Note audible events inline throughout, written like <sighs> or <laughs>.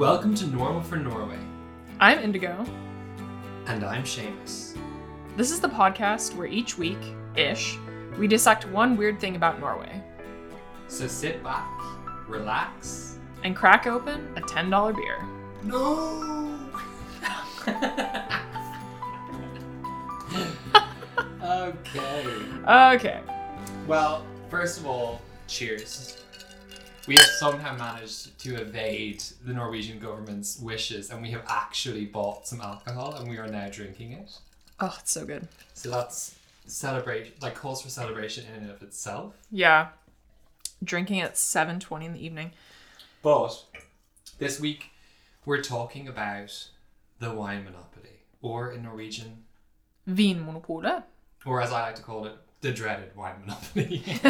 Welcome to Normal for Norway, I'm Indigo. and I'm Seamus. This is the podcast where each week ish we dissect one weird thing about Norway So sit back, relax. and crack open a $10 beer. No! <laughs> <laughs> okay. Okay. Well, first of all, cheers. We have somehow managed to evade the Norwegian government's wishes and we have actually bought some alcohol and we are now drinking it. Oh, it's so good. So that's celebrate like calls for celebration in and of itself. Yeah. Drinking at 7:20 in the evening. But this week we're talking about the wine monopoly, or in Norwegian, Vinmonopolet. or as I like to call it, the dreaded wine monopoly. <laughs>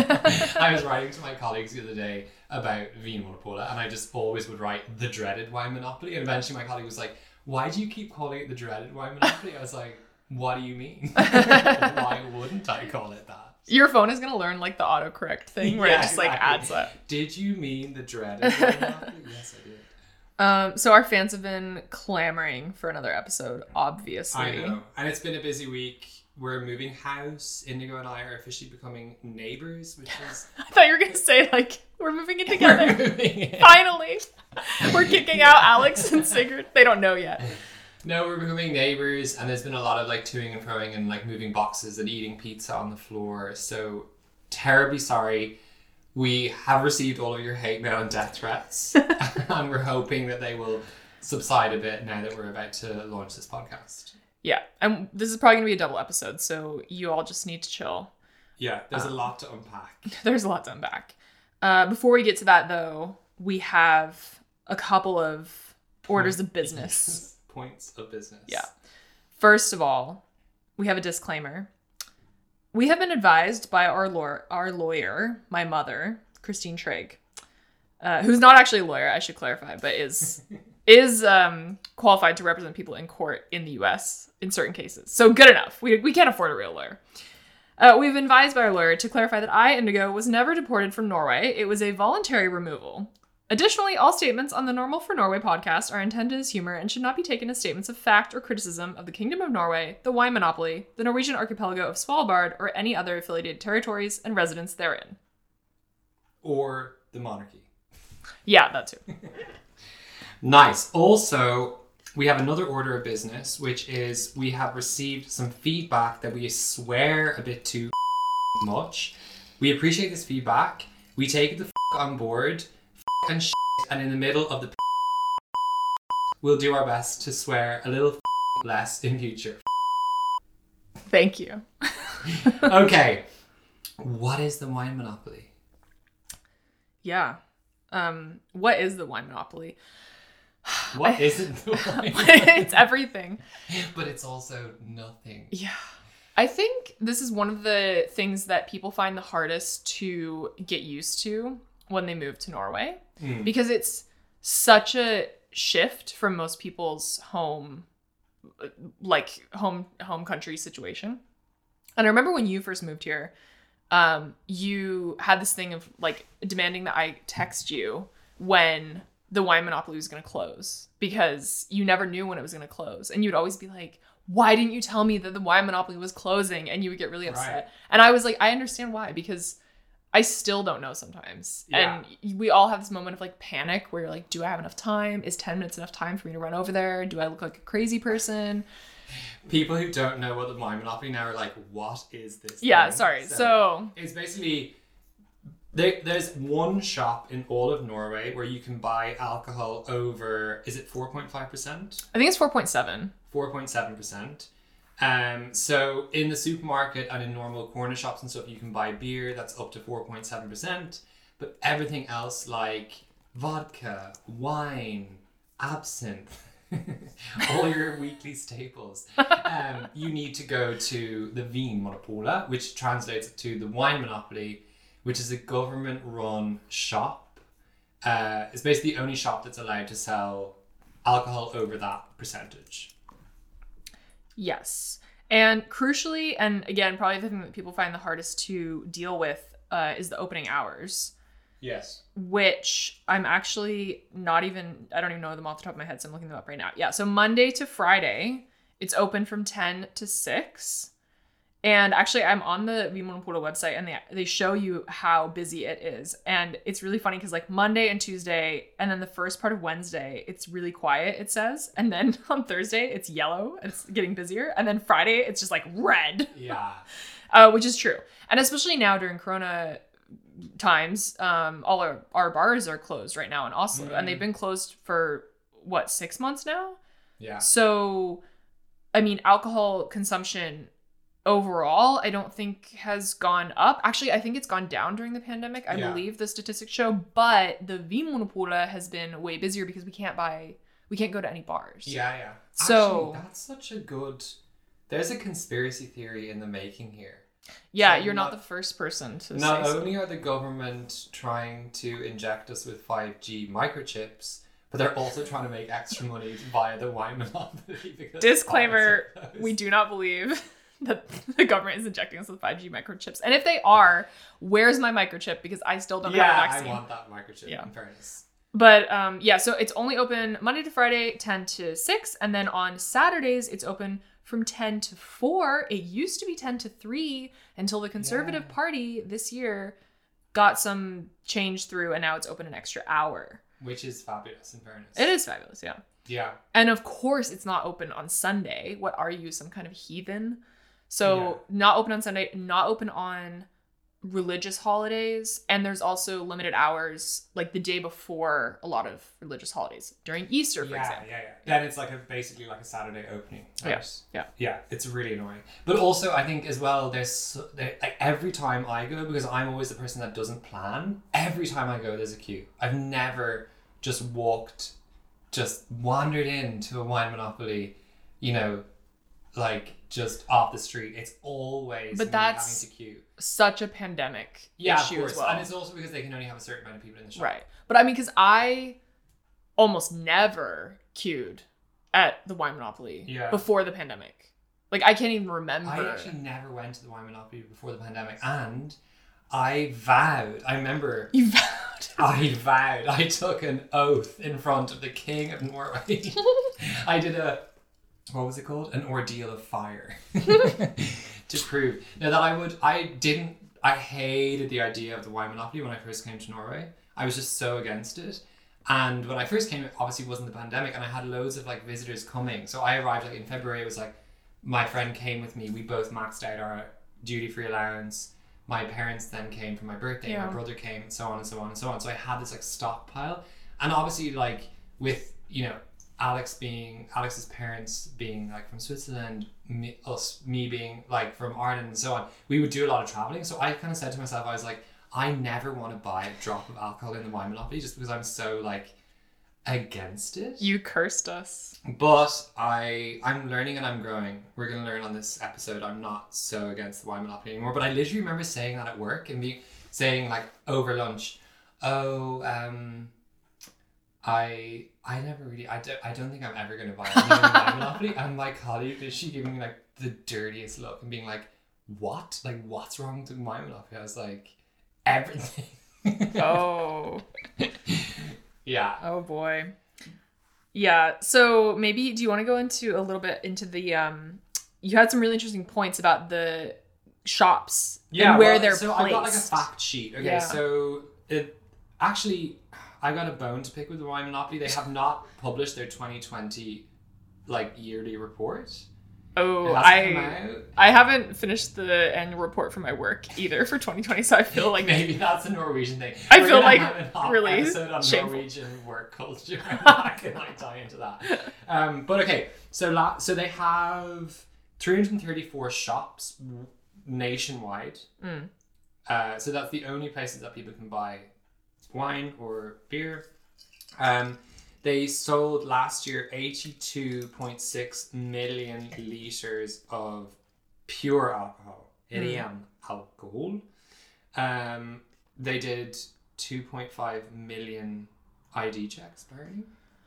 I was writing to my colleagues the other day about Vinmonopolet, and I just always would write the dreaded wine monopoly. And eventually my colleague was like, Why do you keep calling it the dreaded wine monopoly? I was like, What do you mean? <laughs> Why wouldn't I call it that? Your phone is going to learn like the autocorrect thing where Yeah, it just like adds that. Did you mean the dreaded wine monopoly? <laughs> yes, I did. Um, so our fans have been clamoring for another episode, obviously. I know. And it's been a busy week. We're moving house. Indigo and I are officially becoming neighbors, which <laughs> is I thought you were going to say like we're moving in <laughs> together. We're moving in. Finally. We're kicking out Alex <laughs> and Sigurd. They don't know yet. No, we're becoming neighbors, and there's been a lot of like toing and froing and like moving boxes and eating pizza on the floor. So terribly sorry. We have received all of your hate mail and death threats, and we're hoping that they will subside a bit now that we're about to launch this podcast. Yeah, and this is probably gonna be a double episode, so you all just need to chill. Yeah, there's a lot to unpack. <laughs> There's a lot to unpack. Uh, before we get to that, though, we have a couple of orders of business. <laughs> Points of business. Yeah. First of all, we have a disclaimer. We have been advised by our law- our lawyer, my mother, Christine Trigg, uh, who's not actually a lawyer, I should clarify, but is <laughs> is um, qualified to represent people in court in the U.S. in certain cases. So good enough. We we can't afford a real lawyer. Uh, we've been advised by our lawyer to clarify that I, Indigo, was never deported from Norway. It was a voluntary removal. Additionally, all statements on the Normal for Norway podcast are intended as humor and should not be taken as statements of fact or criticism of the Kingdom of Norway, the wine monopoly, the Norwegian archipelago of Svalbard, or any other affiliated territories and residents therein. Or the monarchy. Yeah, that too. <laughs> Nice. Also, we have another order of business, which is we have received some feedback that we swear a bit too <laughs> much. We appreciate this feedback. We take the <laughs> on board <laughs> and and in the middle of the we'll do our best to swear a little less in future. Thank you. Okay. what is the wine monopoly? Yeah. Um, what is the wine monopoly? What isn't the wine? it's everything. <laughs> but it's also nothing. Yeah. I think this is one of the things that people find the hardest to get used to when they move to Norway Mm. because it's such a shift from most people's home like home home country situation. And I remember when you first moved here, um, you had this thing of like demanding that I text you when the wine monopoly was going to close because you never knew when it was going to close. And you'd always be like, why didn't you tell me that the wine monopoly was closing? And you would get really upset. Right. And I was like, I understand why because I still don't know sometimes. Yeah. And we all have this moment of like panic where you're like, do I have enough time? Is 10 minutes enough time for me to run over there? Do I look like a crazy person? People who don't know what the wine monopoly now are like, what is this? Yeah, thing?" sorry. So, it's basically there, there's one shop in all of Norway where you can buy alcohol over is it 4.5%? I think it's 4.7. 4.7%. Um, so in the supermarket and in normal corner shops and stuff, you can buy beer that's up to 4.7%, but everything else like vodka, wine, absinthe, <laughs> all your weekly staples, <laughs> um, you need to go to the Vinmonopolet, which translates to the wine monopoly, which is a government-run shop. Uh, it's basically the only shop that's allowed to sell alcohol over that percentage. Yes. And crucially, and again, probably the thing that people find the hardest to deal with uh, is the opening hours. Yes. which I'm actually not even, I don't even know them off the top of my head, so I'm looking them up right now. Yeah, so Monday to Friday, it's open from 10 to 6. And actually, I'm on the Vinmonopolet website and they, they show you how busy it is. And it's really funny because, like, Monday and Tuesday, and then the first part of Wednesday, it's really quiet, it says. And then <laughs> on Thursday, it's yellow it's getting busier. And then Friday, it's just like red Yeah. <laughs> uh, which is true. And especially now during Corona times, um, all our, our bars are closed right now in Oslo, and Mm. they've been closed for what six months now. Yeah. So, I mean, alcohol consumption overall, I don't think has gone up. Actually, I think it's gone down during the pandemic. I Yeah. believe the statistics show, but the Vinmonopolet has been way busier because we can't buy, we can't go to any bars. Yeah, yeah. So- Actually, that's such a good. There's a conspiracy theory in the making here. Yeah, So you're not, not- the first person to Not say so. only are the government trying to inject us with 5G microchips, but they're also trying to make extra money via the wine monopoly. <laughs> because Disclaimer: bars are closed. We do not believe that <laughs> the government is injecting us with 5G microchips. And if they are, where's my microchip? Because I still don't have a Yeah, I vaccine. want that microchip. Yeah. In fairness. But um, yeah, so it's only open Monday to Friday, 10 to 6. And then on Saturdays, it's open from 10 to 4. It used to be 10 to 3 until the Conservative Yeah. Party this year got some change through, and now it's open an extra hour. Which is fabulous. In fairness. It is fabulous, yeah. Yeah. And of course, it's not open on Sunday. What are you, some kind of heathen? So, Yeah. not open on Sunday, not open on religious holidays. And there's also limited hours, like the day before a lot of religious holidays, during Easter, for yeah, example. yeah, yeah. Then it's like a basically like a Saturday opening. Yeah, yeah. yeah. It's really annoying. But also, I think as well, there's there, like every time I go because I'm always the person that doesn't plan. Every time I go, there's a queue. I've never just walked, just wandered into a wine monopoly, you know, like just off the street. It's always But that's- having to queue. Such a pandemic Yeah, of issue course, as well. and it's also because they can only have a certain amount of people in the shop. Right. But I mean, because I almost never queued at the wine monopoly Yeah. before the pandemic. Like, I can't even remember. I actually never went to the wine monopoly before the pandemic, and I vowed. I remember You vowed. <laughs> I vowed. I took an oath in front of the king of Norway. <laughs> I did a what was it called? An ordeal of fire <laughs> <laughs> to prove now that I would. I didn't. I hated the idea of the wine monopoly when I first came to Norway. I was just so against it. And when I first came, it obviously wasn't the pandemic, and I had loads of like visitors coming. So I arrived like in February. It was like my friend came with me. We both maxed out our duty free allowance. My parents then came for my birthday. Yeah. My brother came, and so on and so on and so on. So I had this like stockpile, and obviously like with you know Alex being Alex's parents being like from Switzerland, me, us me being like from Ireland and so on, we would do a lot of traveling. So I kind of said to myself, I was like, I never want to buy a drop of alcohol in the wine monopoly just because I'm so like against it. You cursed us. But I I'm learning and I'm growing. We're gonna learn on this episode. I'm not so against the wine monopoly anymore. But I literally remember saying that at work and being saying like over lunch, oh um. I I never really I don't, I don't think I'm ever gonna buy monopoly and my colleague is she giving me like the dirtiest look and being like what like what's wrong with wine monopoly I was like everything <laughs> Oh. yeah Oh boy. Yeah. So maybe do you want to go into a little bit into the um you had some really interesting points about the shops and where well, they're so placed. I got like a fact sheet. Okay, Yeah. so it actually I got a bone to pick with the wine monopoly. They have not published their 2020 like yearly report. oh, It hasn't come I. I haven't finished the annual report for my work either for 2020, so I feel <laughs> like maybe that's a Norwegian thing. I We're feel like have an op- really episode on shameful. Norwegian work culture. How can I tie into that? Um, but okay, so la- so they have 334 shops nationwide. Mm. Uh, so that's the only places that people can buy wine or beer. Um, they sold last year 82.6 million liters of pure alcohol, ren alcohol. Um, they did 2.5 million ID checks, apparently.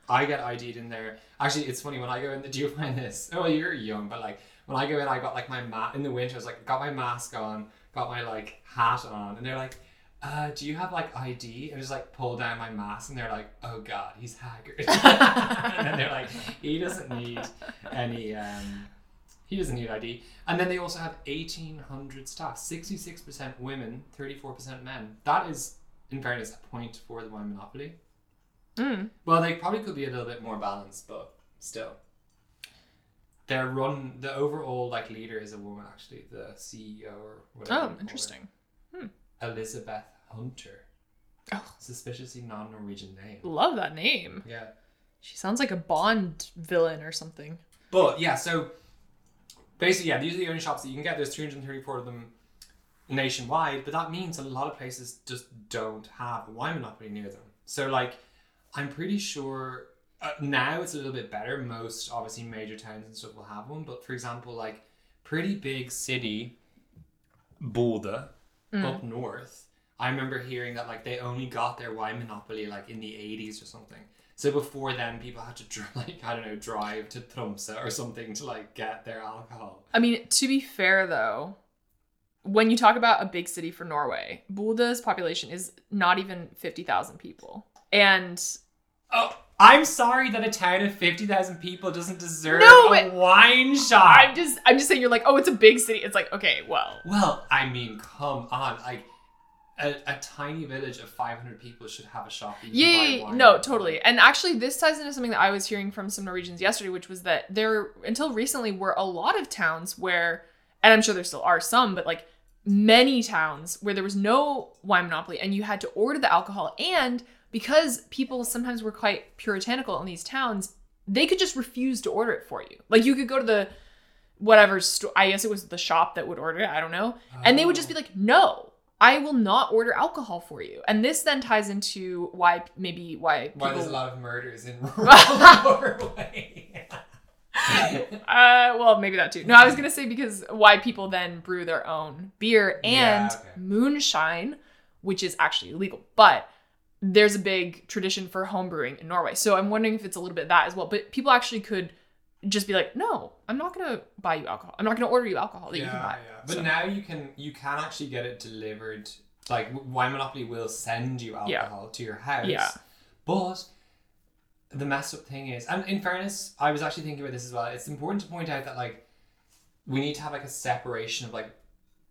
I get ID'd in there. Actually, it's funny when I go in. The do you find this? Oh, you're young, but like when I go in, I got like my mat in the winter. I was like, got my mask on, got my like hat on, and they're like, uh, do you have like ID? And I just like pull down my mask and they're like, oh god, he's haggard. <laughs> and they're like, he doesn't need any, um, he doesn't need ID. And then they also have 1,800 staff, 66% women, 34% men. That is, in fairness, a point for the wine monopoly. Mm. Well, they probably could be a little bit more balanced, but still. Their run, the overall like leader is a woman, actually, the CEO or whatever. Oh, interesting. Elizabeth Hunter. Oh. Suspiciously non Norwegian name. Love that name. Yeah. She sounds like a Bond villain or something. But yeah, so basically, yeah, these are the only shops that you can get. There's 334 of them nationwide, but that means a lot of places just don't have a wine monopoly near them. So, like, I'm pretty sure uh, now it's a little bit better. Most obviously major towns and stuff will have one, but for example, like pretty big city, Bodø, up north. I remember hearing that like they only got their wine monopoly like in the 80s or something. So before then, people had to dr- <laughs> like I don't know drive to Tromsø or something to like get their alcohol. I mean, to be fair though, when you talk about a big city for Norway, Bodø's population is not even 50,000 people. And Oh, I'm sorry that a town of 50,000 people doesn't deserve No, a wine shop. I'm just I'm just saying you're like, "Oh, it's a big city." It's like, "Okay, well, Well, I mean, come on, like. A, a tiny village of 500 people should have a shop. Yeah, buy yeah, yeah. wine no, totally. And actually, this ties into something that I was hearing from some Norwegians yesterday, which was that there, until recently, were a lot of towns where, and I'm sure there still are some, but like many towns where there was no wine monopoly and you had to order the alcohol. And because people sometimes were quite puritanical in these towns, they could just refuse to order it for you. Like you could go to the whatever store, I guess it was the shop that would order it, I don't know. And they would just be oh. like, no. I will not order alcohol for you. And this then ties into why maybe why people Why there's a lot of murders in <laughs> rural <laughs> Norway. <laughs> uh well maybe that too. No, I was gonna say because why people then brew their own beer and Yeah, okay. moonshine, which is actually illegal. But there's a big tradition for home brewing in Norway. So I'm wondering if it's a little bit that as well. But people actually could just be like, no, I'm not gonna buy you alcohol. I'm not gonna order you alcohol that you can buy. But So- now you can you can actually get it delivered. Like Wine Monopoly will send you Yeah. alcohol to your house. Yeah. But the messed up thing is, and in fairness, I was actually thinking about this as well. It's important to point out that like we need to have like a separation of like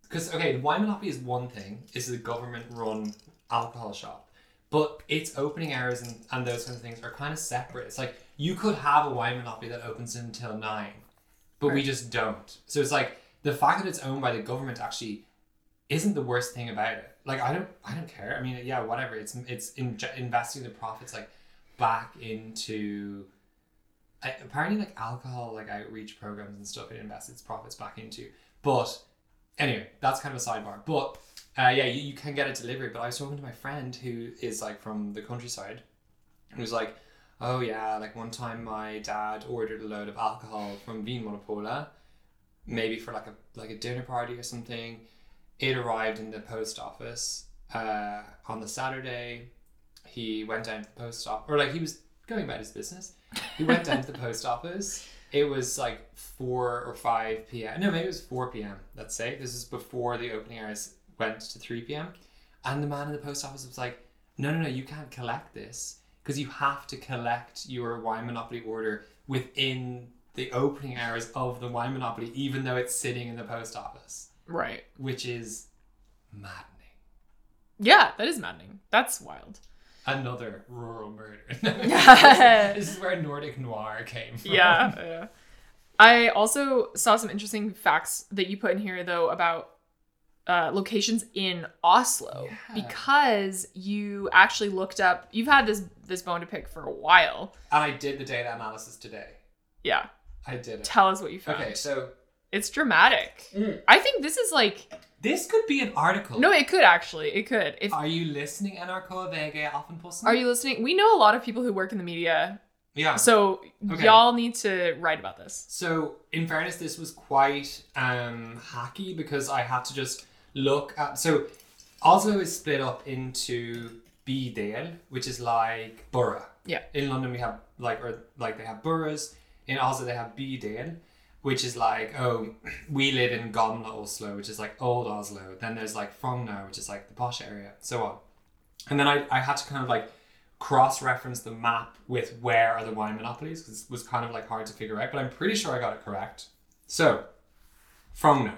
because okay, Wine Monopoly is one thing. It's a government run alcohol shop. But its opening hours and, and those kind of things are kind of separate. It's like you could have a wine monopoly that opens until nine, but we just don't. So it's like the fact that it's owned by the government actually isn't the worst thing about it. Like I don't, I don't care. I mean, yeah, whatever. It's it's in, investing the profits like back into. I- Apparently, like alcohol, like outreach programs and stuff, it invests its profits back into. But anyway, that's kind of a sidebar. But uh, yeah, you, you can get it delivered. But I was talking to my friend who is like from the countryside, and was like, "Oh yeah, like one time my dad ordered a load of alcohol from Vinmonopolet, maybe for like a like a dinner party or something. It arrived in the post office uh, on the Saturday. He went down to the post office, or like he was going about his business. He went down to the post <laughs> office. It was like four or five p.m. No, maybe it was four p.m. Let's say this is before the opening hours went to three p.m. And the man in the post office was like, "No, no, no, you can't collect this because you have to collect your wine monopoly order within the opening hours of the wine monopoly, even though it's sitting in the post office, Right. which is maddening." Yeah, that is maddening. That's wild. Another rural murder. Yeah. <laughs> <laughs> this is where Nordic noir came from. yeah, yeah. I also saw some interesting facts that you put in here though about uh, locations in Oslo Yeah. because you actually looked up. You've had this this bone to pick for a while. And I did the data analysis today. Yeah, I did it. tell us what you found. Okay, so It's dramatic. Mm. I think this is like this could be an article. no, it could actually. It could. If Are you listening, NRK VG Aftenposten? are you listening? We know a lot of people who work in the media, Yeah. so Okay. y'all need to write about this. So, in fairness, this was quite um, hacky because I had to just look at. So, Oslo is split up into bydel, which is like borough. Yeah. In London, we have like or like they have boroughs. In Oslo, they have bydel, which is like, oh, we live in Gamle Oslo, which is like old Oslo. Then there's like Frogner, which is like the posh area, so on. And then I, I had to kind of like cross reference the map with where are the wine monopolies because it was kind of like hard to figure out, but I'm pretty sure I got it correct. So, Frogner,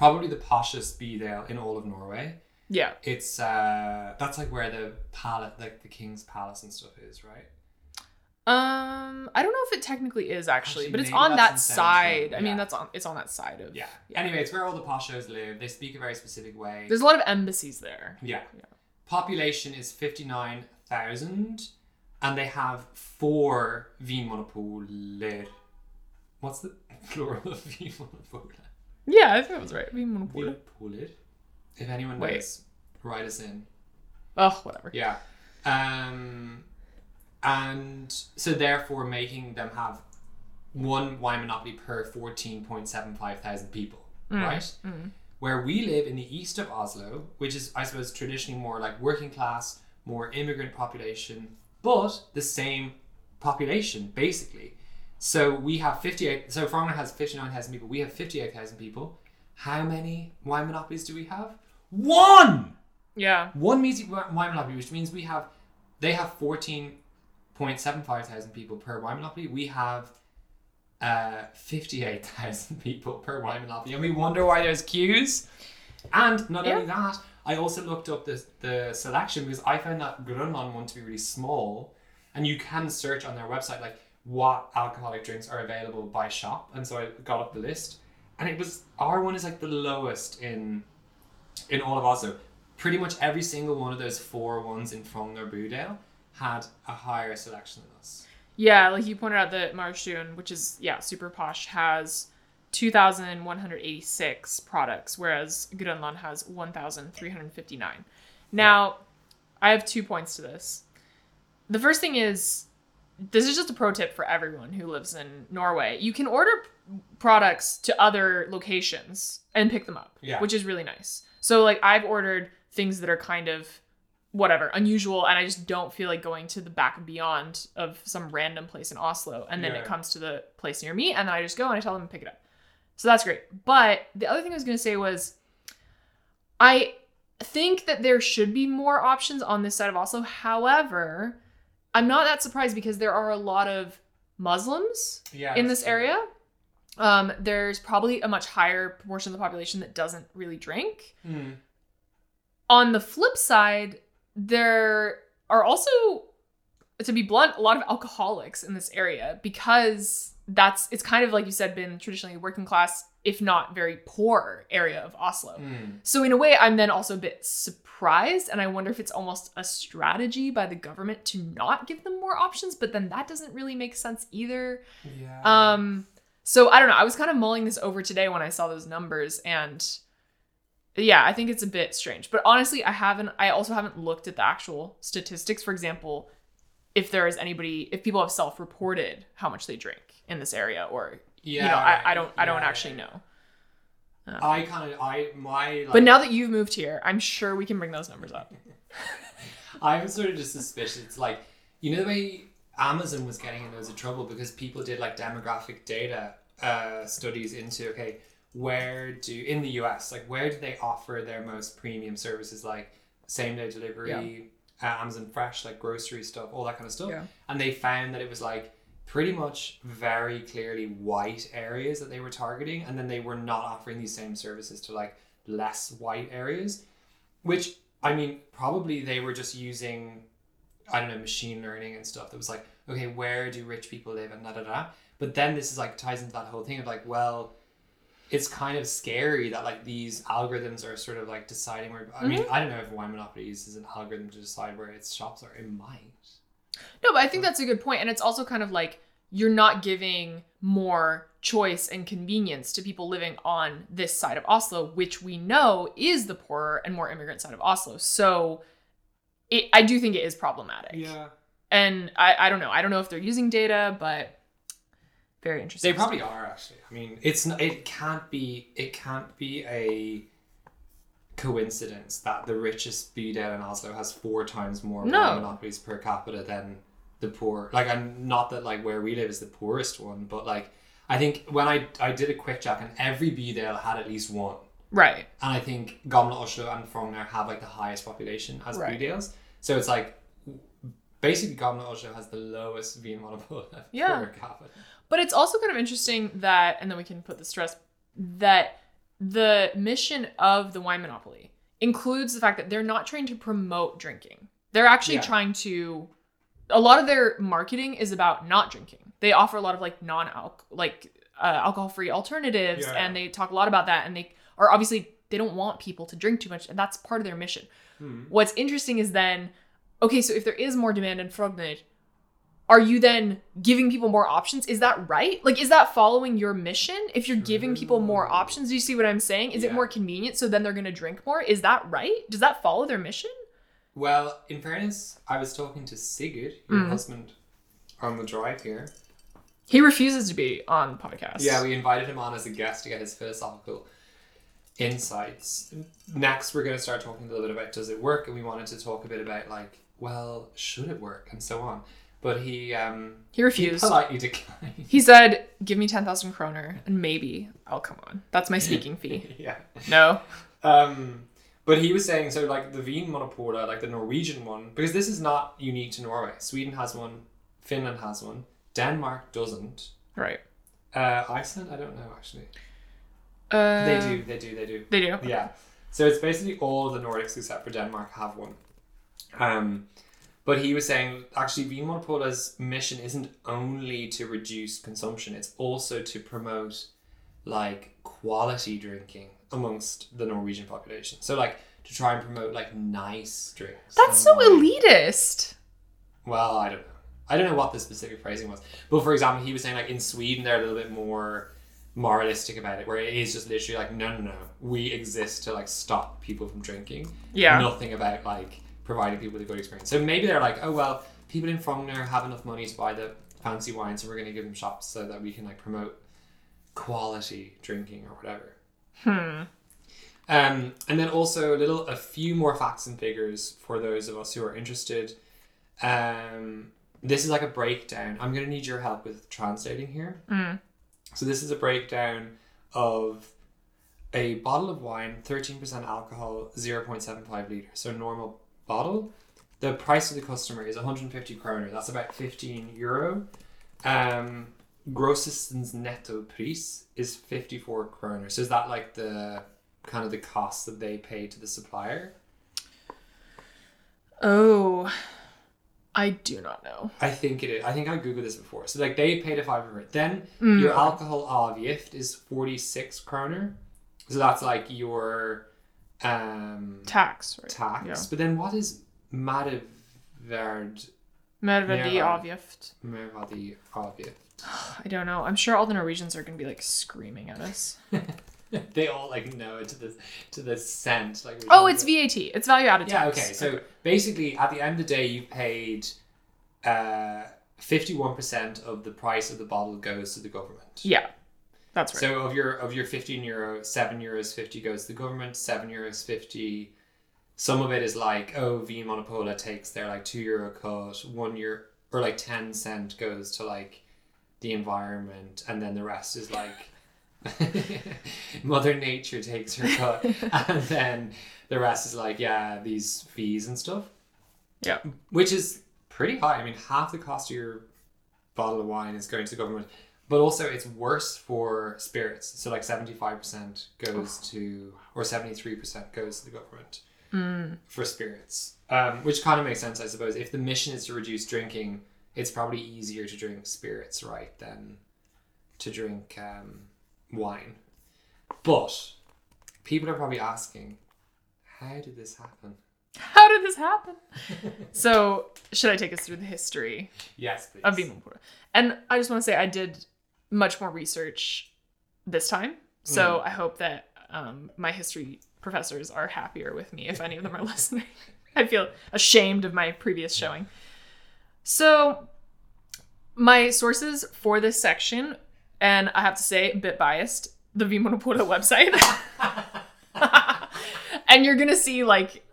probably the poshest Bydel in all of Norway. Yeah. It's uh that's like where the palace like the king's palace and stuff is, right? Um, I don't know if it technically is actually, Actually, but it's on that side. Central, I mean, that's on. It's on that side of. Yeah. Yeah. Anyway, it's where all the poshos live. They speak a very specific way. There's a lot of embassies there. yeah. Yeah. Population is 59,000 and they have four vinmonopoler. What's the <laughs> plural of vinmonopoler? Yeah, I think that was right. To pull it. If anyone Wait. knows, write us in. Oh, whatever. Yeah. Um, and so therefore making them have one wine monopoly per 14.75 thousand people, right? Where we live in the east of Oslo, which is, I suppose, traditionally more like working class, more immigrant population, but the same population, basically. So we have 58, so Frogner has 59,000 people, we have 58,000 people. How many wine monopolies do we have? One! Yeah. one music wine monopoly, which means we have they have fourteen point seven five thousand people per wine monopoly. We have uh fifty eight <laughs> thousand people per wine monopoly, and we wonder why there's queues. And not Yeah. only that, I also looked up the the selection because I found that Grønland one to be really small, and you can search on their website like what alcoholic drinks are available by shop, and so I got up the list, and it was our one is like the lowest in in all of Oslo, pretty much every single one of those four ones in Frogner Bydel had a higher selection than us. Yeah, like you pointed out that Majorstuen, which is yeah, super posh, has 2,186 products, whereas Grønland has 1,359. Now, I have two points to this. The first thing is this is just a pro tip for everyone who lives in Norway. You can order products to other locations and pick them up, Yeah. which is really nice. So, like, I've ordered things that are kind of whatever unusual and i just don't feel like going to the back and beyond of some random place in oslo and then Yeah. it comes to the place near me and then i just go and i tell them to pick it up so that's great but the other thing i was going to say was i think that there should be more options on this side of oslo however i'm not that surprised because there are a lot of muslims Yeah. in this area um, there's probably a much higher proportion of the population that doesn't really drink Mm. on the flip side, there are also, to be blunt, a lot of alcoholics in this area because that's it's kind of like you said, been traditionally a working class, if not very poor area of Oslo. Mm. So in a way, I'm then also a bit surprised, and I wonder if it's almost a strategy by the government to not give them more options. But then that doesn't really make sense either. Yeah. Um, so I don't know. I was kind of mulling this over today when I saw those numbers, and yeah, I think it's a bit strange. But honestly, I haven't. I also haven't looked at the actual statistics. For example, if there is anybody, if people have self-reported how much they drink in this area, or yeah. you know, I, I don't. I don't yeah, actually yeah. know. I kind of I my like, But now that you've moved here, I'm sure we can bring those numbers up. <laughs> I'm sort of just suspicious. It's like you know the way Amazon was getting in loads of trouble because people did like demographic data uh, studies into okay where do in the US like where do they offer their most premium services like same day delivery, uh, Amazon Fresh like grocery stuff, all that kind of stuff, Yeah. and they found that it was like pretty much very clearly white areas that they were targeting, and then they were not offering these same services to like less white areas, which I mean probably they were just using I don't know machine learning and stuff that was like okay where do rich people live and da da da, but then this is like ties into that whole thing of like well. It's kind of scary that like these algorithms are sort of like deciding where. I mean, mm-hmm. I don't know if Wine Monopoly uses an algorithm to decide where its shops are. It might. No, but I think that's a good point, and it's also kind of like you're not giving more choice and convenience to people living on this side of Oslo, which we know is the poorer and more immigrant side of Oslo. So, it, I do think it is problematic. Yeah. And I, I don't know. I don't know if they're using data, but very interesting. They probably are actually. I mean, it's not, it can't be it can't be a coincidence that the richest Bydel in Oslo has four times more No. monopolies per capita than the poor. Like, I'm not that like where we live is the poorest one, but like I think when I I did a quick check and every Bydel had at least one. Right. And I think Gamle Oslo and Frogner have like the highest population as Right. So it's like basically Gamle Oslo has the lowest Vinmonopolet <laughs> Yeah. per capita. But it's also kind of interesting that, and then we can put the stress that the mission of the wine monopoly includes the fact that they're not trying to promote drinking. They're actually Yeah. trying to. A lot of their marketing is about not drinking. They offer a lot of like non-alc, like uh, alcohol-free alternatives, Yeah. and they talk a lot about that. And they are obviously they don't want people to drink too much, and that's part of their mission. Hmm. What's interesting is then, okay, so if there is more demand in Frogner, are you then giving people more options? Is that right? Like, is that following your mission? If you're giving people more Mm. options, do you see what I'm saying? Is it more convenient so then they're going to drink more? Is that right? Does that follow their mission? Well, in fairness, I was talking to Sigurd, your Mm. husband, on the drive here. He refuses to be on podcasts. Yeah, we invited him on as a guest to get his philosophical insights. Next, we're going to start talking a little bit about does it work, and we wanted to talk a bit about like, well, should it work, and so on. But he um he refused. politely <laughs> declined. He said, "Give me ten thousand kroner, and maybe I'll come on. That's my speaking fee." <laughs> yeah. No. Um, but he was saying so like the Vin Monopola, like the Norwegian one, because this is not unique to Norway. Sweden has one, Finland has one, Denmark doesn't. Right. Uh, Iceland, I don't know actually. Uh, They do, they do, they do. They do. Yeah. So it's basically all the Nordics except for Denmark have one. Um, but he was saying actually Vinmonopol's mission isn't only to reduce consumption; it's also to promote like quality drinking amongst the Norwegian population. So like to try and promote like nice drinks. That's so wine. elitist. Well, I don't know. I don't know what the specific phrasing was. But for example, he was saying like in Sweden they're a little bit more moralistic about it, where it is just literally like, no, no, no, we exist to like stop people from drinking. Yeah. Nothing about like providing people with a good experience. So maybe they're like, oh well, people in Frogner have enough money to buy the fancy wine, so we're going to give them shops so that we can like promote quality drinking or whatever. Hmm. Um, and then also a little, a few more facts and figures for those of us who are interested. Um, this is like a breakdown. I'm going to need your help with translating here. Mm. So this is a breakdown of a bottle of wine, 13% alcohol, 0.75 liters. So normal bottle. The price to the customer is 150 kroner. That's about 15 euro. Um, grossistens netto price is 54 kroner. So is that like the kind of the cost that they pay to the supplier? Oh, I do not know. I think it is. I think I googled this before. So like they paid a five for. Then Mm, your alcohol avgift is 46 kroner. So that's like your um Tax, right? tax. Yeah. But then what is Madeverd Merverdi Yeah. avgift. Mervadi avgift? <sighs> I don't know. I'm sure all the Norwegians are going to be like screaming at us. <laughs> they all like know it to the to the cent. Like Oh, it's. VAT. It's value added Yeah, tax. okay. So basically, at the end of the day, you paid uh, 51% of the price of the bottle goes to the government. yeah, that's right. So of your of your 15 euro, 7 euros 50 goes to the government, 7 euros 50. Some of it is like, oh, V Monopola takes their like 2 euro cut, 1 euro, or like 10 cent goes to like the environment, and then the rest is like <laughs> Mother Nature takes her cut, <laughs> and then the rest is like, yeah, these fees and stuff yeah. which is pretty high. I mean, half the cost of your bottle of wine is going to the government, but also it's worse for spirits. So like seventy five percent goes to, or seventy three percent goes to the government for spirits, um, which kind of makes sense, I suppose. If the mission is to reduce drinking, it's probably easier to drink spirits, right, than to drink um, wine. But people are probably asking, how did this happen? How did this happen? <laughs> so, should I take us through the history Yes, please. of Vinmonopolet? And I just want to say I did much more research this time. So I hope that um, my history professors are happier with me if any of them are <laughs> listening. I feel ashamed of my previous showing. So, my sources for this section, and I have to say, a bit biased, the Vinmonopolet website. <laughs> <laughs> and you're gonna see like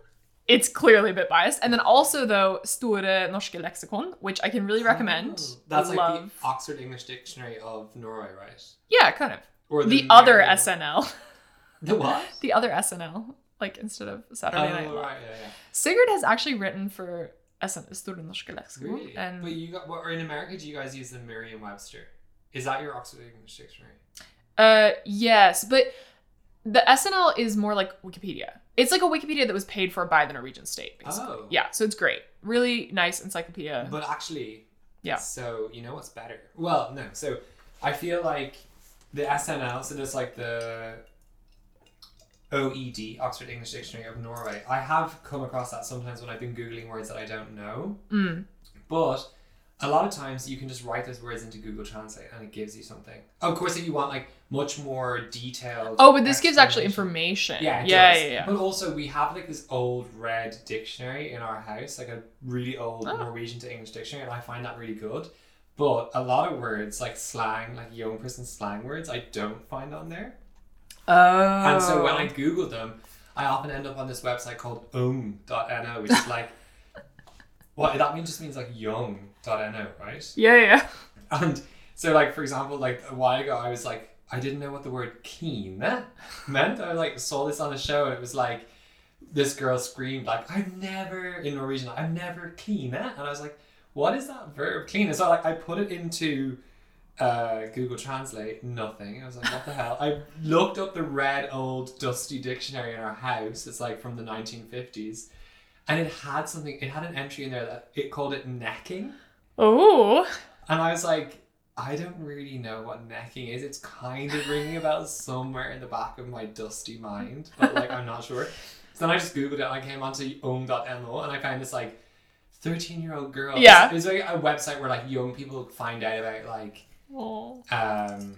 it's clearly a bit biased. And then also though Store Norske Leksikon, which I can really recommend. Oh, that's I like love. the Oxford English Dictionary of Norway, right? Yeah, kind of. Or The, other Merriam- SNL. The what? <laughs> the other SNL. Like instead of Saturday Night Oh, Live. right, yeah, yeah. Sigurd has actually written for SN Store Norske Leksikon. Really? And but you got, what, or in America, do you guys use the Merriam-Webster? Is that your Oxford English Dictionary? Uh, yes, but the SNL is more like Wikipedia. It's like a Wikipedia that was paid for by the Norwegian state, basically. Oh. Yeah, so it's great. Really nice encyclopedia. But actually, Yeah. So you know what's better? Well, no. So I feel like the SNL, so there's like the OED, Oxford English Dictionary of Norway. I have come across that sometimes when I've been googling words that I don't know. Mm. But a lot of times you can just write those words into Google Translate and it gives you something. Of course, if you want like much more detailed. Oh, but this gives actually information. Yeah, it yeah, does. yeah, yeah. But also, we have like this old red dictionary in our house, like a really old Oh. Norwegian to English dictionary, and I find that really good. But a lot of words, like slang, like young person slang words, I don't find on there. Oh. And so when I oh. Google them, I often end up on this website called ung.no, which is like, what that means just means like young.no, right? Yeah, yeah. And so, like for example, like a while ago, I was like, I didn't know what the word keen meant. I like saw this on a show, and it was like this girl screamed like, "I've never in Norwegian, I've never keen," and I was like, "What is that verb kline?" And so like I put it into uh, Google Translate, nothing. I was like, "What the hell?" I looked up the red old dusty dictionary in our house. It's like from the 1950s. And it had something, it had an entry in there that it called it necking. Oh. And I was like, I don't really know what necking is. It's kind of ringing about somewhere in the back of my dusty mind, but like I'm not sure. So then I just googled it and I came onto ung.no and I found this like 13 year old girl. Yeah. It was like a website where like young people find out about like Oh. um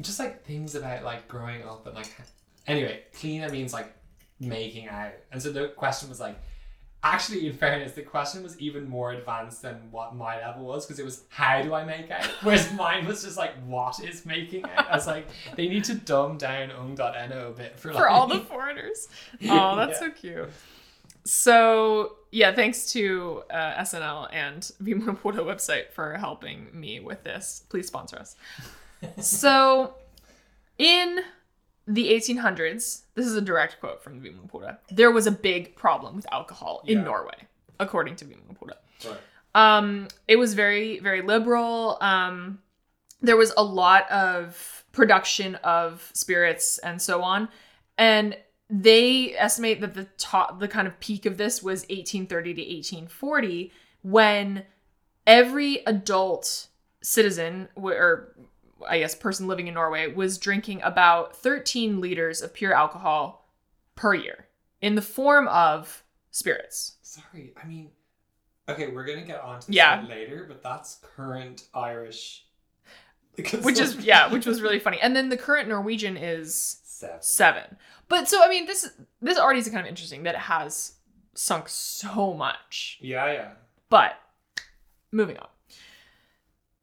just like things about like growing up and like anyway, cleaner means like making out. And so the question was like actually in fairness the question was even more advanced than what my level was because it was how do I make out? <laughs> Whereas mine was just like what is making out? I was like they need to dumb down ung.no a bit for like For all the foreigners. <laughs> Oh, that's Yeah. so cute. So yeah, thanks to uh, SNL and Vinmonopolet website for helping me with this. Please sponsor us. <laughs> so in the 1800s, this is a direct quote from Vinmonopolet. There was a big problem with alcohol in Yeah. Norway, according to Vinmonopolet. Right. Um, it was very, very liberal. Um, there was a lot of production of spirits and so on, and they estimate that the top, the kind of peak of this was 1830 to 1840, when every adult citizen or I guess person living in Norway was drinking about 13 liters of pure alcohol per year in the form of spirits. Sorry, I mean okay, we're gonna get on to this Yeah. later, but that's current Irish <laughs> which is yeah, which was really funny. And then the current Norwegian is seven. seven. But so I mean, this this already is kind of interesting that it has sunk so much. Yeah, yeah. But moving on.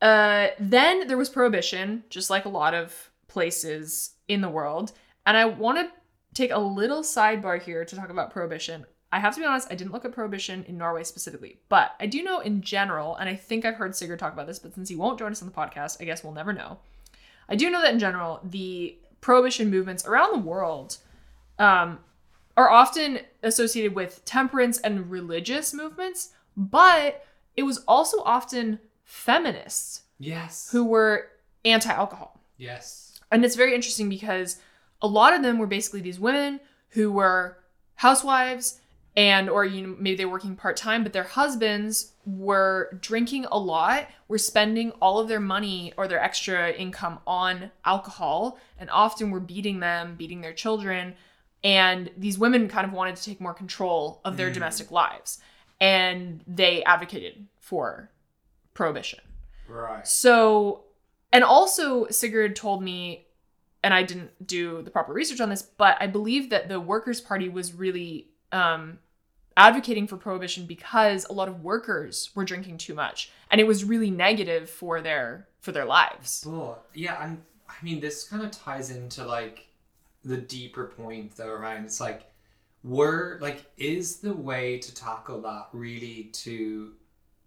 Uh, then there was prohibition, just like a lot of places in the world. And I want to take a little sidebar here to talk about prohibition. I have to be honest, I didn't look at prohibition in Norway specifically, but I do know in general, and I think I've heard Sigurd talk about this, but since he won't join us on the podcast, I guess we'll never know. I do know that in general, the prohibition movements around the world um, are often associated with temperance and religious movements, but it was also often feminists Yes. who were anti alcohol. Yes. And it's very interesting because a lot of them were basically these women who were housewives and or you know maybe they were working part-time but their husbands were drinking a lot were spending all of their money or their extra income on alcohol and often were beating them beating their children and these women kind of wanted to take more control of their Mm. domestic lives and they advocated for prohibition Right. so, and also Sigurd told me, and I didn't do the proper research on this, but I believe that the Workers' Party was really um, advocating for prohibition because a lot of workers were drinking too much, and it was really negative for their for their lives. Cool. yeah, and I mean this kind of ties into like the deeper point though around it's like were like is the way to tackle that really to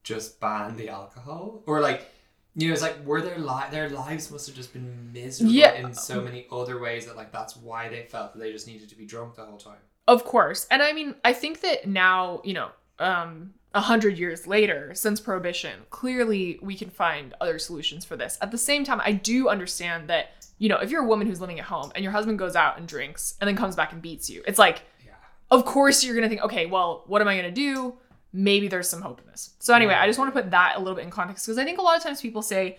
just ban the alcohol or like you know it's like were their li- their lives must have just been miserable Yeah. in so many other ways that like that's why they felt that they just needed to be drunk the whole time Of course. And I mean, I think that now, you know, um, a hundred years later, since prohibition, clearly we can find other solutions for this. At the same time, I do understand that, you know, if you're a woman who's living at home and your husband goes out and drinks and then comes back and beats you, it's like, yeah of course you're gonna think, okay, well, what am I gonna do? Maybe there's some hope in this. So anyway, I just want to put that a little bit in context because I think a lot of times people say,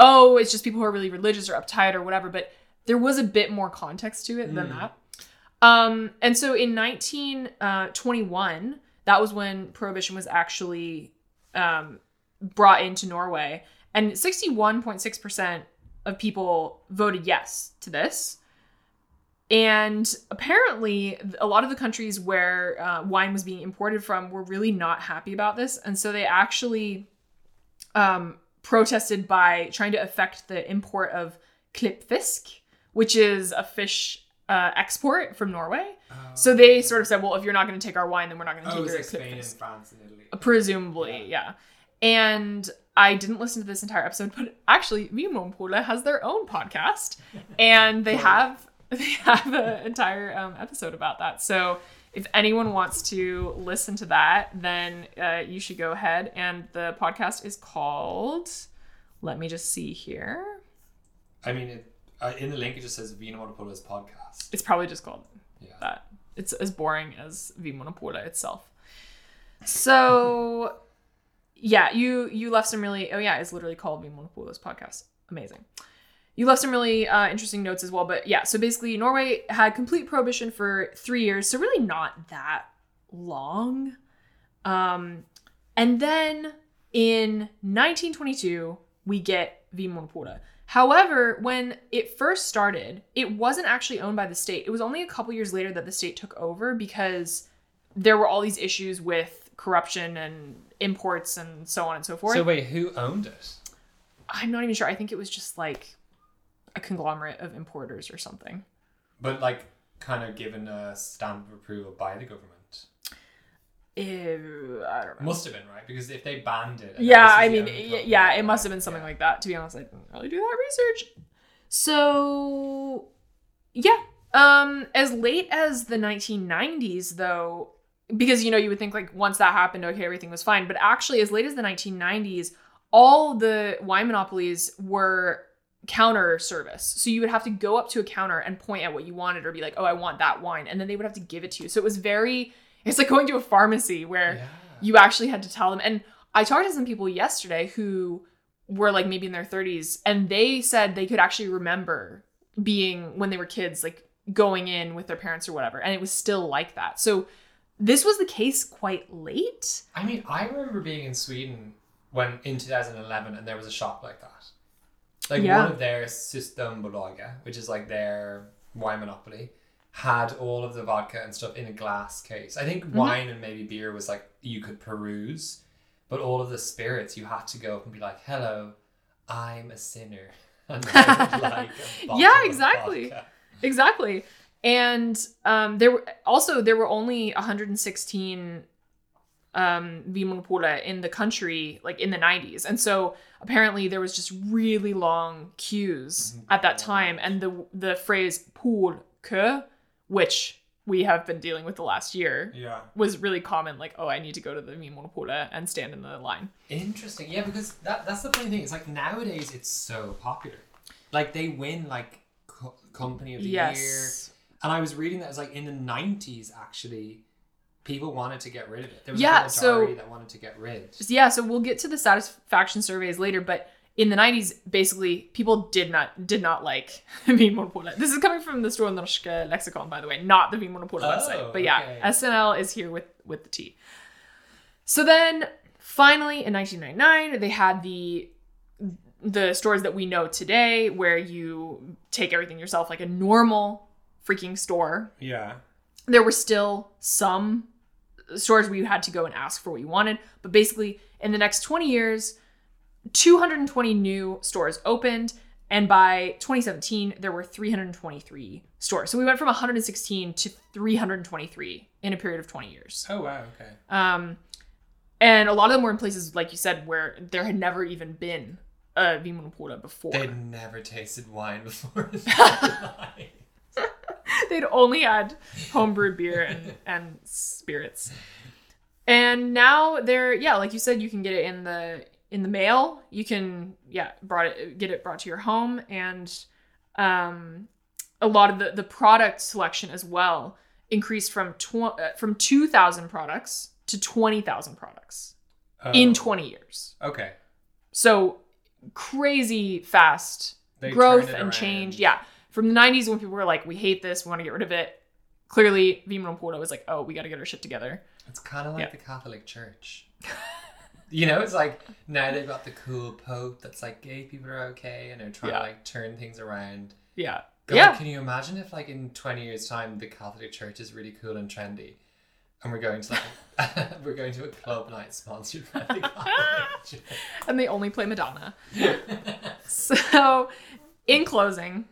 oh, it's just people who are really religious or uptight or whatever, but there was a bit more context to it than Mm. that. Um, and so in 1921, that was when prohibition was actually um, brought into Norway, and 61.6% of people voted yes to this. And apparently, a lot of the countries where uh, wine was being imported from were really not happy about this. And so they actually um, protested by trying to affect the import of klippfisk, which is a fish uh, export from Norway. So they sort of said, well, if you're not going to take our wine, then we're not going to oh take your Spain and. France and Italy Presumably, yeah. And I didn't listen to this entire episode, but actually, Vinmonopolet has their own podcast, and they have <laughs> they have an entire um, episode about that. So if anyone wants to listen to that, then uh, you should go ahead. And the podcast is called. Let me just see here. I mean it, uh, in the link it just says Vino Monopolis podcast It's probably just called yeah that. It's as boring as Vinmonopolet itself. So <laughs> yeah, you you left some really oh yeah, it's literally called Vinmonopolets podcast. Amazing. You left some really uh, interesting notes as well, but yeah. So basically, Norway had complete prohibition for three years, so really not that long. Um, and then in 1922, we get Vinmonopolet. However, when it first started, it wasn't actually owned by the state. It was only a couple years later that the state took over because there were all these issues with corruption and imports and so on and so forth. so wait who owned it I'm not even sure. I think it was just like a conglomerate of importers or something. but like kind of given a stamp of approval by the government I don't know. Must have been right because if they banned it. yeah, I mean, y- yeah, it must have been something yeah. like that. To be honest, I didn't really do that research. So, yeah. Um, as late as the 1990s, though, because you know you would think like once that happened, okay, everything was fine. But actually, as late as the 1990s, all the wine monopolies were counter service. So you would have to go up to a counter and point at what you wanted, or be like, "Oh, I want that wine," and then they would have to give it to you. So it was very. <laughs> It's like going to a pharmacy where Yeah. you actually had to tell them. And I talked to some people yesterday who were like maybe in their 30s, and they said they could actually remember being when they were kids, like going in with their parents or whatever, and it was still like that. So this was the case quite late. I mean, I remember being in Sweden when in 2011, and there was a shop like that. Like Yeah. one of their system Systembolaget, which is like their wine monopoly, had all of the vodka and stuff in a glass case. I think Mm-hmm. wine and maybe beer was like you could peruse, but all of the spirits you had to go up and be like, "Hello, I'm a sinner." <laughs> And like <laughs> a Yeah, exactly. Exactly. And um, there were also there were only 116 um Vinmonopolet in the country like in the 90s. And so apparently there was just really long queues Mhm. at that time and the the phrase pool que which we have been dealing with the last year Yeah. was really common like oh I need to go to the Vinmonopolet and stand in the line. Interesting. Yeah, because that that's the funny thing. It's like nowadays it's so popular. Like they win like co- company of the year. And I was reading that it was like in the nineties actually, people wanted to get rid of it. There was Yeah, a majority so- that wanted to get rid. Yeah, so we'll get to the satisfaction surveys later, but in the 90s, basically, people did not did not like <laughs> Vinmonopolet. This is coming from the Store norske leksikon, by the way, not the Vinmonopolet Oh, website. But yeah, oh, okay. SNL is here with with the T. So then, finally, in 1999, they had the the stores that we know today, where you take everything yourself, like a normal freaking store Yeah. there were still some stores where you had to go and ask for what you wanted but basically in the next 20 years 220 new stores opened And by 2017, there were 323 stores. So we went from 116 to 323 in a period of 20 years. Oh wow, okay. Um, and a lot of them were in places, like you said, where there had never even been a Vinmonopolet before. They'd never tasted wine before. <laughs> in. <laughs> They'd only had homebrewed beer and, and spirits. And now they're yeah, like you said, you can get it in the in the mail. You can yeah, brought it get it brought to your home and um a lot of the the product selection as well increased from tw- uh, from 2000 products to 20,000 products in Oh, 20 years. Okay. So crazy fast They growth and around. change. Yeah. From the 90s when people were like, we hate this, we want to get rid of it. Clearly, Vinmonopolet was like, oh, we got to get our shit together. It's kind of like Yeah. the Catholic Church. you know, it's like now they've got the cool Pope that's like gay people are okay and they're trying Yeah. to like turn things around. Yeah. God, yeah. Can you imagine if like in 20 years time the Catholic Church is really cool and trendy and we're going to like <laughs> we're going to a club night sponsored by the Catholic <laughs> And they only play Madonna. <laughs> So, in closing,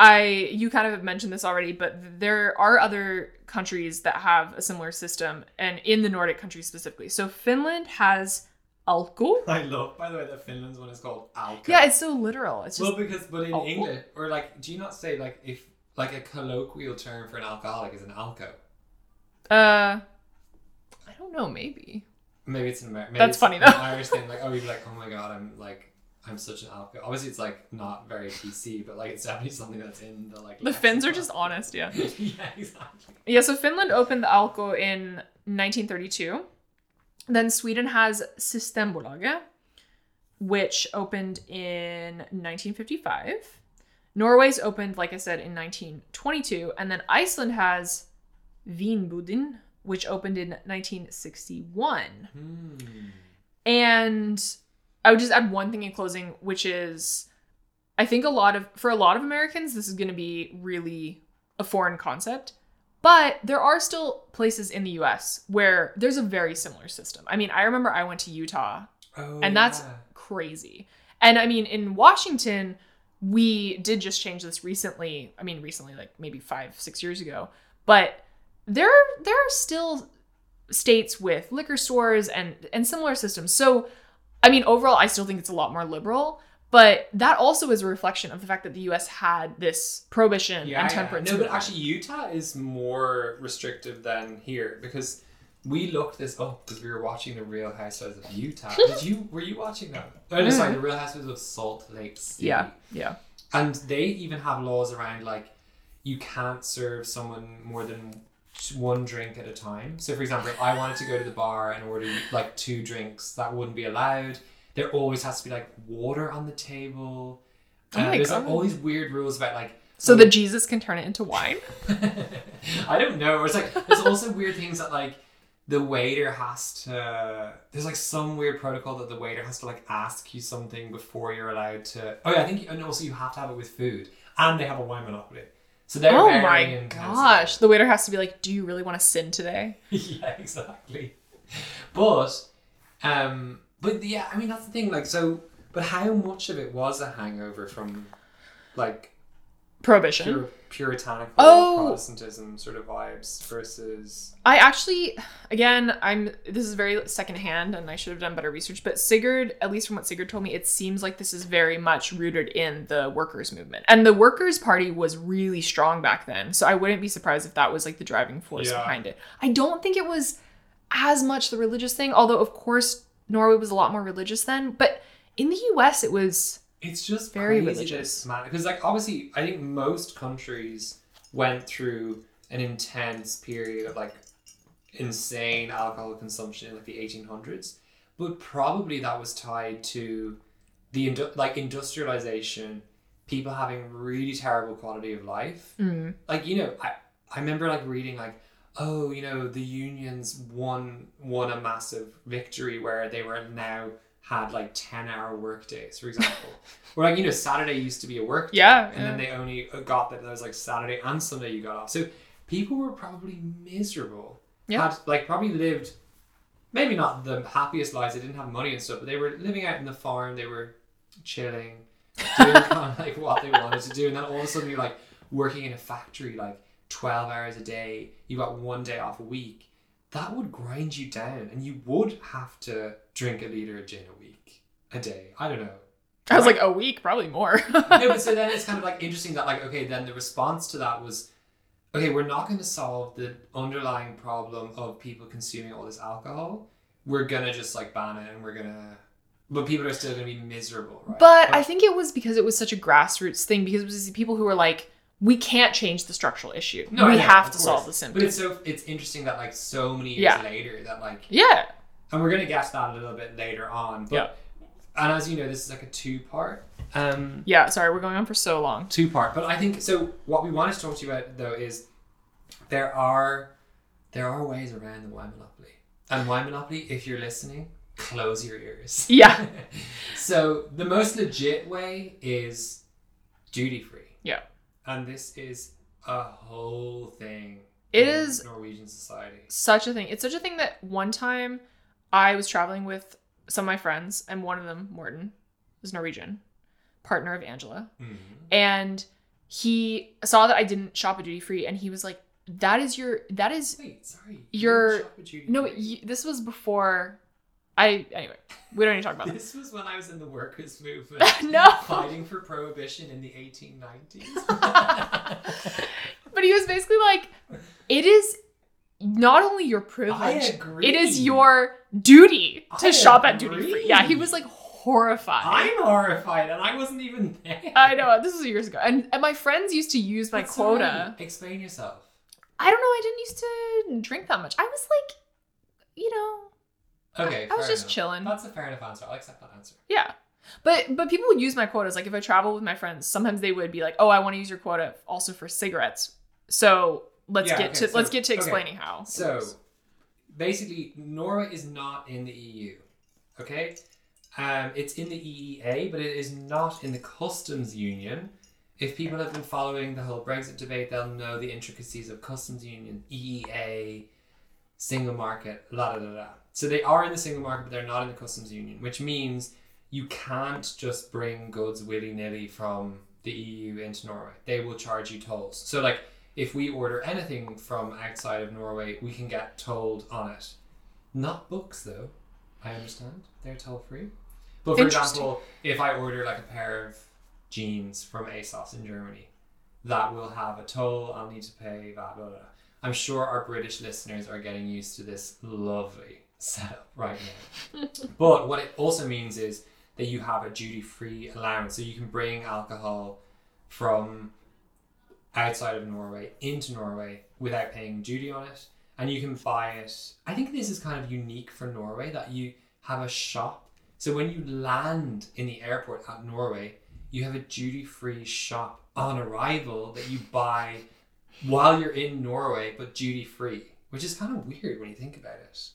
I you kind of have mentioned this already, but there are other countries that have a similar system, and in the Nordic countries specifically. So Finland has Alko. I love by the way that Finland's one is called Alko. Yeah, it's so literal. It's just Well, because but in Alko? English or like, do you not say like if like a colloquial term for an alcoholic is an alco? uh, I don't know, maybe. Maybe it's an American. That's funny, though. Irish thing, like oh, you'd be like, oh my god, I'm like, I'm such an alco. Obviously, it's like not very PC, but like it's definitely something that's in the like. The Finns are just honest, yeah. <laughs> yeah, exactly. Yeah, so Finland opened the Alko in 1932. Then Sweden has Systembolaget, which opened in 1955. Norway's opened, like I said, in 1922. And then Iceland has Vinbudin, which opened in 1961. Hmm. And I would just add one thing in closing, which is I think a lot of for a lot of Americans, this is gonna be really a foreign concept. But there are still places in the US where there's a very similar system. I mean, I remember I went to Utah Oh, and that's yeah. crazy. And I mean, in Washington, we did just change this recently. I mean, recently, like maybe five, six years ago. But there, there are still states with liquor stores and and similar systems. So, I mean, overall, I still think it's a lot more liberal. But that also is a reflection of the fact that the U.S. had this prohibition yeah, and yeah. temperance. No, but actually, Utah is more restrictive than here because we looked this up because we were watching the Real Housewives of Utah. <laughs> Did you? Were you watching that? Oh, no, sorry, mm. the Real Housewives of Salt Lake City. yeah, yeah. And they even have laws around like you can't serve someone more than one drink at a time. So, for example, if I wanted to go to the bar and order like two drinks, that wouldn't be allowed. There always has to be like water on the table. Oh Uh, there's like, all these weird rules about like. So the Jesus can turn it into wine. <laughs> I don't know. It's like there's also weird things that like the waiter has to. There's like some weird protocol that the waiter has to like ask you something before you're allowed to. Oh yeah, I think and also you have to have it with food, and they have a wine monopoly. So they're oh my gosh! The waiter has to be like, "Do you really want to sin today?" <laughs> yeah, exactly. But, um, but yeah, I mean that's the thing. Like so, but how much of it was a hangover from, like Prohibition. pure, puritanical Oh. Protestantism sort of vibes versus I actually, again, I'm. This is very secondhand, and I should have done better research. But Sigurd, at least from what Sigurd told me, it seems like this is very much rooted in the workers' movement, and the Workers' Party was really strong back then. So I wouldn't be surprised if that was like the driving force Yeah. behind it. I don't think it was as much the religious thing, although of course Norway was a lot more religious then. But in the U.S., it was It's just Very religious. religious, man. Because like obviously, I think most countries went through an intense period of like insane alcohol consumption in like the 1800s, but probably that was tied to the indu- like industrialization, people having really terrible quality of life. mm, Like you know, I I remember like reading like. Oh, you know, the unions won won a massive victory where they were now had like 10 hour work days, for example. <laughs> or like, you know, Saturday used to be a work day. Yeah, And then they only uh, got that there was like Saturday and Sunday you got off. So people were probably miserable. Yeah. Had like probably lived maybe not the happiest lives. They didn't have money and stuff, but they were living out in the farm. They were chilling. doing <laughs> kind of like what they wanted to do, and then all of a sudden you're like working in a factory like twelve hours a day. You got one day off a week. That would grind you down, and you would have to drink a liter of gin a week, a day. I don't know. I was like a week, probably more. <laughs> no, but so then it's <laughs> kind of like interesting that like okay, then the response to that was, okay, we're not going to solve the underlying problem of people consuming all this alcohol. We're gonna just like ban it, and we're gonna, but people are still gonna be miserable, right? But I think it was because it was such a grassroots thing because it was these people who were like, we can't change the structural issue. No, we know, have to course. solve the symptom. But it's so it's interesting that like so many years Yeah. later that like, yeah. and we're gonna get to that a little bit later on. But, Yeah. And as you know, this is like a two part. Um, Yeah. Sorry, we're going on for so long. two part. But I think so. What we wanted to talk to you about though is there are there are ways around the wine monopoly. And wine monopoly, if you're listening, close your ears. <laughs> Yeah. <laughs> so the most legit way is duty free, Yeah. And this is a whole thing. It is Norwegian society. such a thing. It's such a thing that one time I was traveling with some of my friends, and one of them, Morten, is Norwegian, partner of Angela. Mhm. and he saw that I didn't shop at duty free, and he was like, "That is your that is Wait, sorry. You're- didn't shop at duty no." free? Y- this was before I anyway. We don't need to talk about this. This was when I was in the workers' movement. <laughs> no, Fighting for prohibition in the 1890s. <laughs> <laughs> but he was basically like, "It is not only your privilege, agree. it is your duty to I shop at duty free." Yeah, he was like horrified. I'm horrified, and I wasn't even there. I know this was years ago, and, and my friends used to use my That's quota. alright. Explain yourself. I don't know. I didn't used to drink that much. I was like, you know, Okay, I was just enough. chilling. That's a fair enough answer. I'll accept that answer. Yeah. But but people would use my quotas. Like if I travel with my friends, sometimes they would be like, "Oh, I want to use your quota also for cigarettes." So let's Yeah, get okay, to so- let's get to okay. explaining how. So, basically, Norway is not in the EU. Okay, um, it's in the EEA, but it is not in the customs union. If people have been following the whole Brexit debate, they'll know the intricacies of customs union, EEA, single market, la da da da. So they are in the single market, but they're not in the customs union, which means you can't just bring goods willy nilly from the EU into Norway. They will charge you tolls. So like if we order anything from outside of Norway, we can get tolled on it. Not books though. I understand they're toll free. But for example, if I order like a pair of jeans from ASOS in Germany, that will have a toll. I'll need to pay blah blah blah. I'm sure our British listeners are getting used to this lovely setup right now. but what it also means is that you have a duty free allowance, so you can bring alcohol from outside of Norway into Norway without paying duty on it, and you can buy it. I think this is kind of unique for Norway that you have a shop. So when you land in the airport at Norway, you have a duty free shop on arrival that you buy while you're in Norway, but duty free, which is kind of weird when you think about it.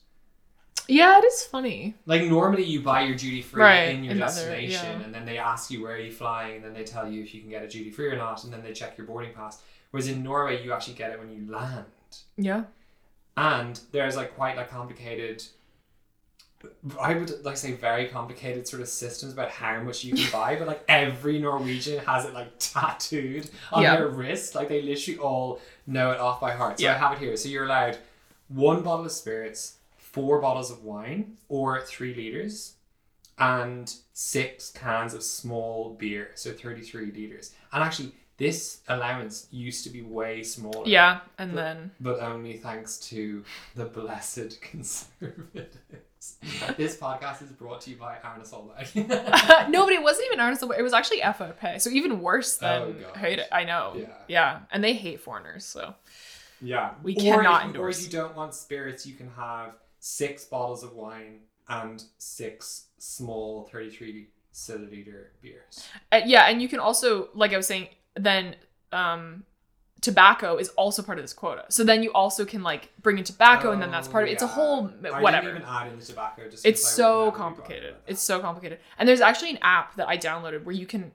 Yeah, it is funny. Like normally you buy your duty free Right, in your destination, yeah. and then they ask you where are you flying, and then they tell you if you can get a duty free or not, and then they check your boarding pass. Whereas in Norway, you actually get it when you land, Yeah. and there's like quite like complicated. I would like say very complicated sort of systems about how much you can buy, but like every Norwegian has it like tattooed on Yeah. their wrist, like they literally all know it off by heart. So I have it here. So you're allowed one bottle of spirits, four bottles of wine, or three liters, and six cans of small beer, so 33 liters. And actually, this allowance used to be way smaller. Yeah, and But- then But only thanks to the blessed <laughs> conservatives. this podcast is brought to you by Erna Solberg. <laughs> no, but it wasn't even Arnold. It was actually FrP, so even worse oh, than Oh, hate it. I know. Yeah. Yeah, and they hate foreigners. So yeah. We Or cannot if, endorse. Or if you don't want spirits, you can have six bottles of wine and six small 33 centiliter beers. Uh, yeah, and you can also, like I was saying, then um, tobacco is also part of this quota. So then you also can like bring in tobacco, and then that's part of it. It's a Oh, whole whatever. I didn't even add in the tobacco. Just it's so never be bothered complicated. It's so complicated. And there's actually an app that I downloaded where you can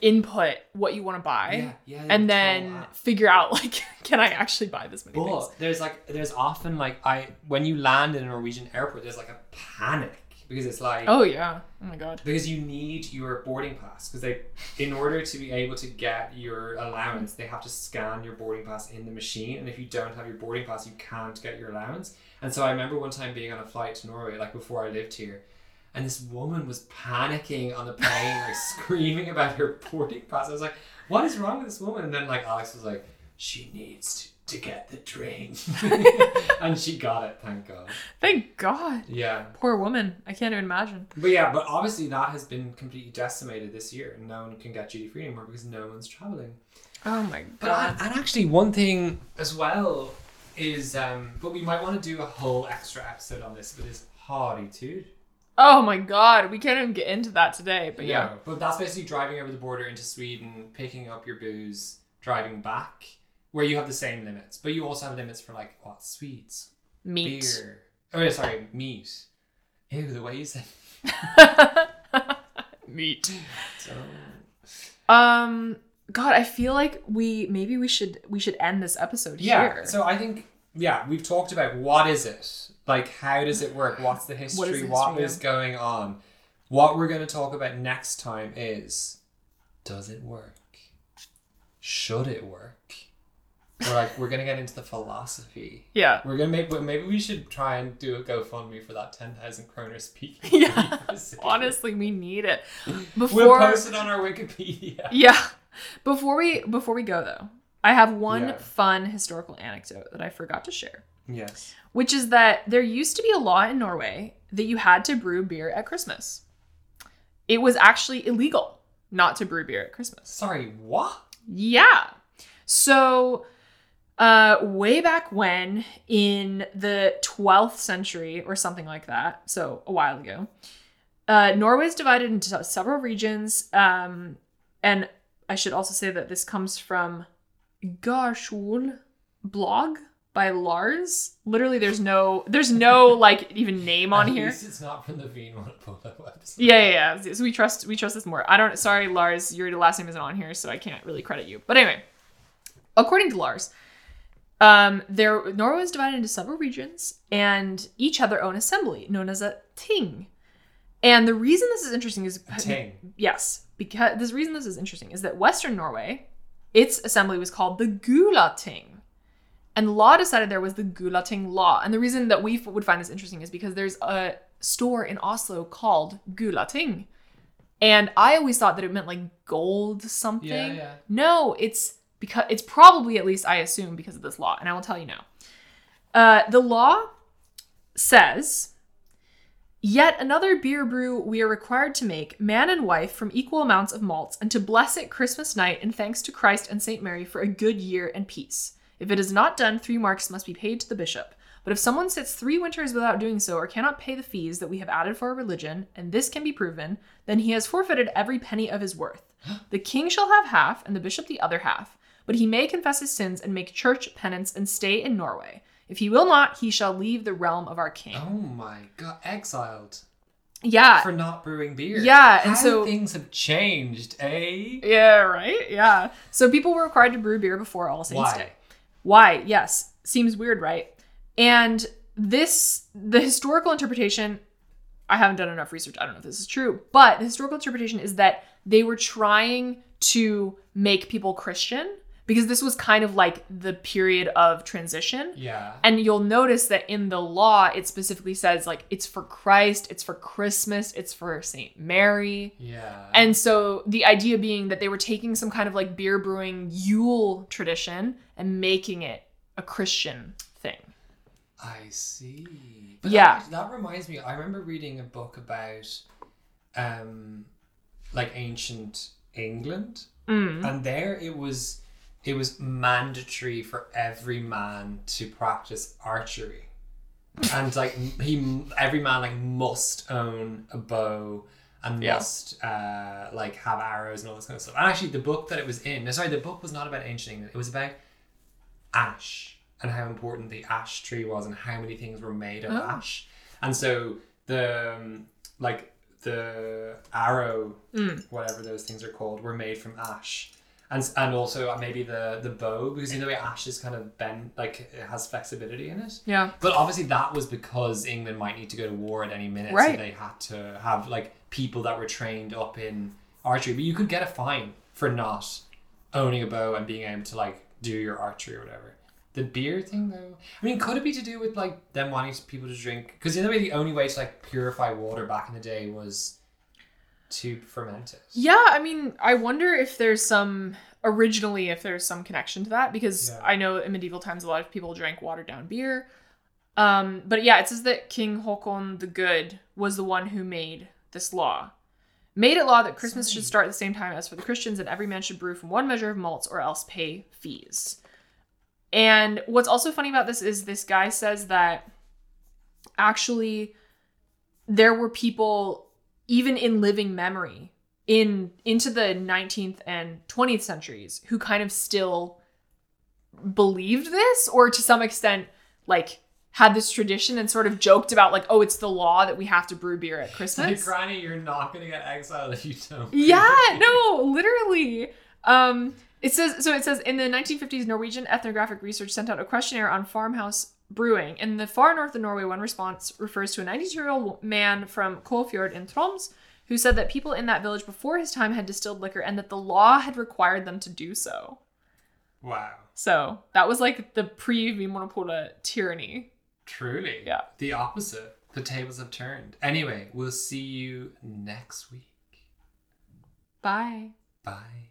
input what you want to buy, yeah, yeah, and then figure out <laughs> like, can I actually buy this many things? There's like there's often like I when you land in a Norwegian airport, there's like a panic because it's like Oh yeah. Oh my god. because you need your boarding pass because they in order to be able to get your allowance they have to scan your boarding pass in the machine and if you don't have your boarding pass you can't get your allowance and so i remember one time being on a flight to norway like before i lived here and this woman was panicking on the plane like <laughs> screaming about her boarding pass i was like what is wrong with this woman and then like alex was like she needs to, to get the train <laughs> and she got it thank god Thank God. yeah Poor woman. I can't even imagine. but yeah, but obviously that has been completely decimated this year, and no one can get duty free anymore because no one's traveling. Oh my god. But and actually, one thing as well is, um, but we might want to do a whole extra episode on this, but is harrytur. Oh my god. We can't even get into that today. But yeah. No, but that's basically driving over the border into Sweden, picking up your booze, driving back, where you have the same limits, but you also have limits for like what sweets, Meat. beer. Oh, yeah, sorry, meat. Ew, the way you said. <laughs> Meat. So, Um God, I feel like we maybe we should we should end this episode Yeah. here. So I think yeah, we've talked about what is it? Like how does it work? What's the history? What is, history is of- going on? What we're going to talk about next time is does it work? Should it work? We're like we're going to get into the philosophy. yeah. We're going to make maybe we should try and do a GoFundMe for that 10,000 kroner speaking. <laughs> Yeah. Honestly, we need it. We'll Before post it on our Wikipedia. Yeah. Before we before we go though, I have one Yeah. fun historical anecdote that I forgot to share, Yes. which is that there used to be a law in Norway that you had to brew beer at Christmas. It was actually illegal not to brew beer at Christmas. Sorry, what? Yeah. So, uh, way back when, in the 12th century or something like that, so a while ago, uh, Norway is divided into several regions. Um, and I should also say that this comes from Garshol blog by Lars. Literally, there's no, there's no like even name on At here. least it's not from the Vinmonopolet website. Yeah, yeah, yeah. So we trust we trust this more. I don't sorry, Lars, your last name isn't on here, so I can't really credit you. But anyway, according to Lars, um, there Norway was divided into several regions, and each had their own assembly, known as a ting. And the reason this is interesting is A ting. yes, because the reason this is interesting is that Western Norway, its assembly was called the Gulating. And the law decided there was the Gulating law. And the reason that we f- would find this interesting is because there's a store in Oslo called Gulating. And I always thought that it meant like gold something. Yeah, yeah. No, it's because it's probably at least I assume because of this law, and I will tell you now. Uh, the law says, yet another beer brew we are required to make, man and wife, from equal amounts of malts, and to bless it Christmas night in thanks to Christ and Saint Mary for a good year and peace. If it is not done, three marks must be paid to the bishop. But if someone sits three winters without doing so or cannot pay the fees that we have added for our religion, and this can be proven, then he has forfeited every penny of his worth. <gasps> The king shall have half, and the bishop the other half. But he may confess his sins and make church penance and stay in Norway. If he will not, he shall leave the realm of our king. Oh my god, exiled yeah. for not brewing beer. Yeah, and How so- things have changed, eh? Yeah, right? Yeah. So people were required to brew beer before All Saints Why? Day. Why? Yes. Seems weird, right? And this, the historical interpretation, I haven't done enough research. I don't know if this is true, but the historical interpretation is that they were trying to make people Christian because this was kind of like the period of transition. Yeah. And you'll notice that in the law, it specifically says like it's for Christ, it's for Christmas, it's for Saint Mary. Yeah. And so the idea being that they were taking some kind of like beer brewing Yule tradition and making it a Christian thing. I see. But Yeah. That, that reminds me, I remember reading a book about um like ancient England. Mm. And there it was it was mandatory for every man to practice archery. and like he every man like must own a bow and Yeah. must uh like have arrows and all this kind of stuff. And actually the book that it was in, no sorry, the book was not about ancient England. It was about ash and how important the ash tree was and how many things were made of Oh. ash. And so the um, like the arrow Mm. whatever those things are called, were made from ash. And and also uh, maybe the the bow because you know the ash is kind of bend like it has flexibility in it. Yeah. But obviously that was because England might need to go to war at any minute, Right. so they had to have like people that were trained up in archery. But you could get a fine for not owning a bow and being able to like do your archery or whatever. The beer thing though, I mean, could it be to do with like them wanting people to drink? Because in a way, the only way to like purify water back in the day was to ferment it. Yeah, I mean, I wonder if there's some originally if there's some connection to that because Yeah. I know in medieval times a lot of people drank watered down beer. Um, but yeah, it says that King Håkon the Good was the one who made this law. Made it law that Christmas should start at the same time as for the Christians and every man should brew from one measure of malts or else pay fees. And what's also funny about this is this guy says that actually there were people even in living memory in into the 19th and 20th centuries who kind of still believed this? Or to some extent like had this tradition and sort of joked about like oh it's the law that we have to brew beer at <laughs> christmas? Granny, you're not gonna get exiled if you don't. yeah no literally. Um it says so it says in the 1950s norwegian ethnographic research sent out a questionnaire on farmhouse brewing in the far north of norway one response refers to a 92 year old man from kolfjord in troms who said that people in that village before his time had distilled liquor and that the law had required them to do so Wow. so that was like the pre Vinmonopolet tyranny Truly. Yeah. The opposite. The tables have turned. Anyway, we'll see you next week. bye Bye.